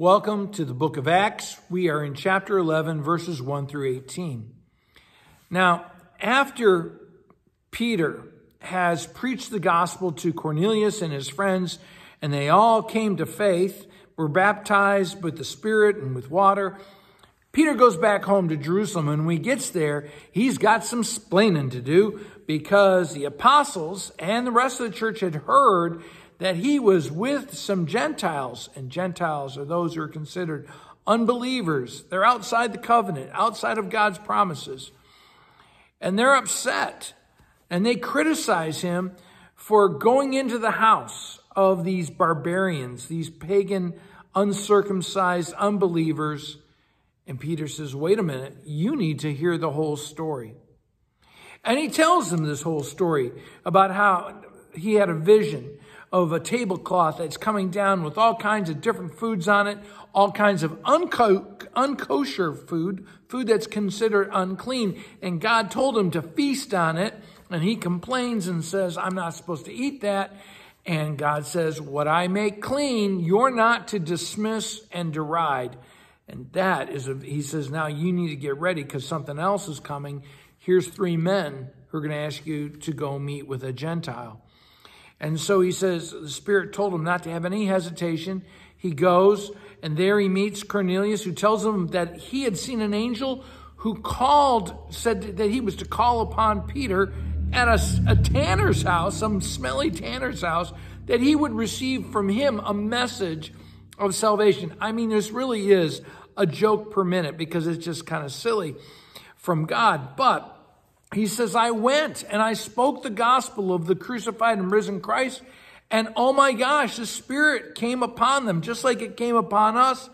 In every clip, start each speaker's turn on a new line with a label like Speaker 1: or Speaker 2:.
Speaker 1: Welcome to the book of Acts. We are in chapter 11, verses 1 through 18. Now, after Peter has preached the gospel to Cornelius and his friends, and they all came to faith, were baptized with the Spirit and with water, Peter goes back home to Jerusalem, and when he gets there, he's got some splaining to do because the apostles and the rest of the church had heard that he was with some Gentiles, and Gentiles are those who are considered unbelievers. They're outside the covenant, outside of God's promises. And they're upset, and they criticize him for going into the house of these barbarians, these pagan, uncircumcised unbelievers. And Peter says, wait a minute, you need to hear the whole story. And he tells them this whole story about how he had a vision of a tablecloth that's coming down with all kinds of different foods on it, all kinds of unco- unkosher food, food that's considered unclean. And God told him to feast on it. And he complains and says, I'm not supposed to eat that. And God says, What I make clean, you're not to dismiss and deride. And that is, a, he says, now you need to get ready because something else is coming. Here's three men who are going to ask you to go meet with a Gentile. And so he says, the Spirit told him not to have any hesitation. He goes, and there he meets Cornelius, who tells him that he had seen an angel who called, said that he was to call upon Peter at a, a tanner's house, some smelly tanner's house, that he would receive from him a message of salvation. I mean, this really is a joke per minute because it's just kind of silly from God. But he says, I went and I spoke the gospel of the crucified and risen Christ. And oh my gosh, the Spirit came upon them just like it came upon us.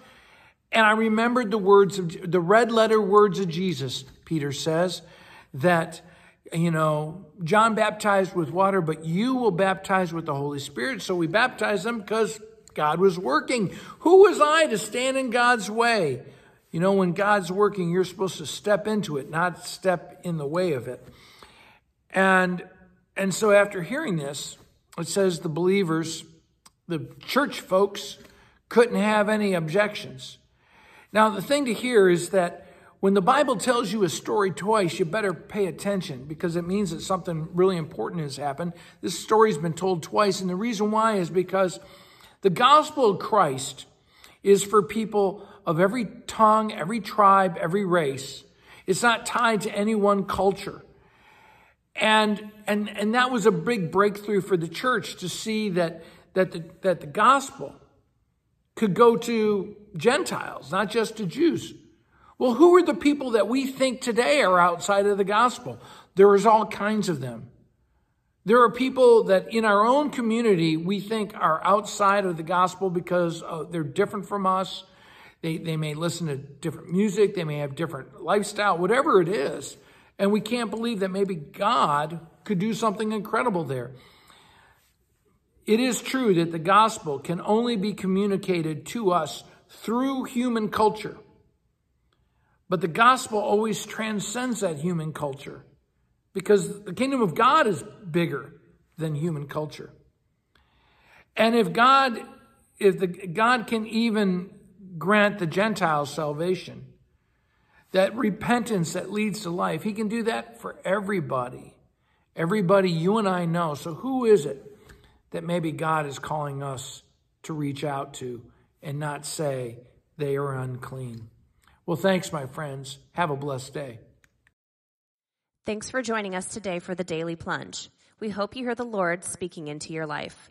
Speaker 1: And I remembered the words of the red letter words of Jesus, Peter says, that, you know, John baptized with water, but you will baptize with the Holy Spirit. So we baptized them because God was working. Who was I to stand in God's way? You know, when God's working, you're supposed to step into it, not step in the way of it. And, and so after hearing this, it says the believers, the church folks, couldn't have any objections. Now, the thing to hear is that when the Bible tells you a story twice, you better pay attention because it means that something really important has happened. This story's been told twice, and the reason why is because the gospel of Christ is for people of every tongue, every tribe, every race. It's not tied to any one culture. And, and, and that was a big breakthrough for the church to see that, that, the, that the gospel could go to Gentiles, not just to Jews. Well, who are the people that we think today are outside of the gospel? There is all kinds of them. There are people that in our own community we think are outside of the gospel because uh, they're different from us. They, they may listen to different music. They may have different lifestyle, whatever it is. And we can't believe that maybe God could do something incredible there. It is true that the gospel can only be communicated to us through human culture. But the gospel always transcends that human culture because the kingdom of God is bigger than human culture. And if God, if the, God can even grant the Gentiles salvation, that repentance that leads to life, he can do that for everybody. Everybody you and I know. So who is it that maybe God is calling us to reach out to and not say they are unclean? Well, thanks, my friends. Have a blessed day.
Speaker 2: Thanks for joining us today for the Daily Plunge. We hope you hear the Lord speaking into your life.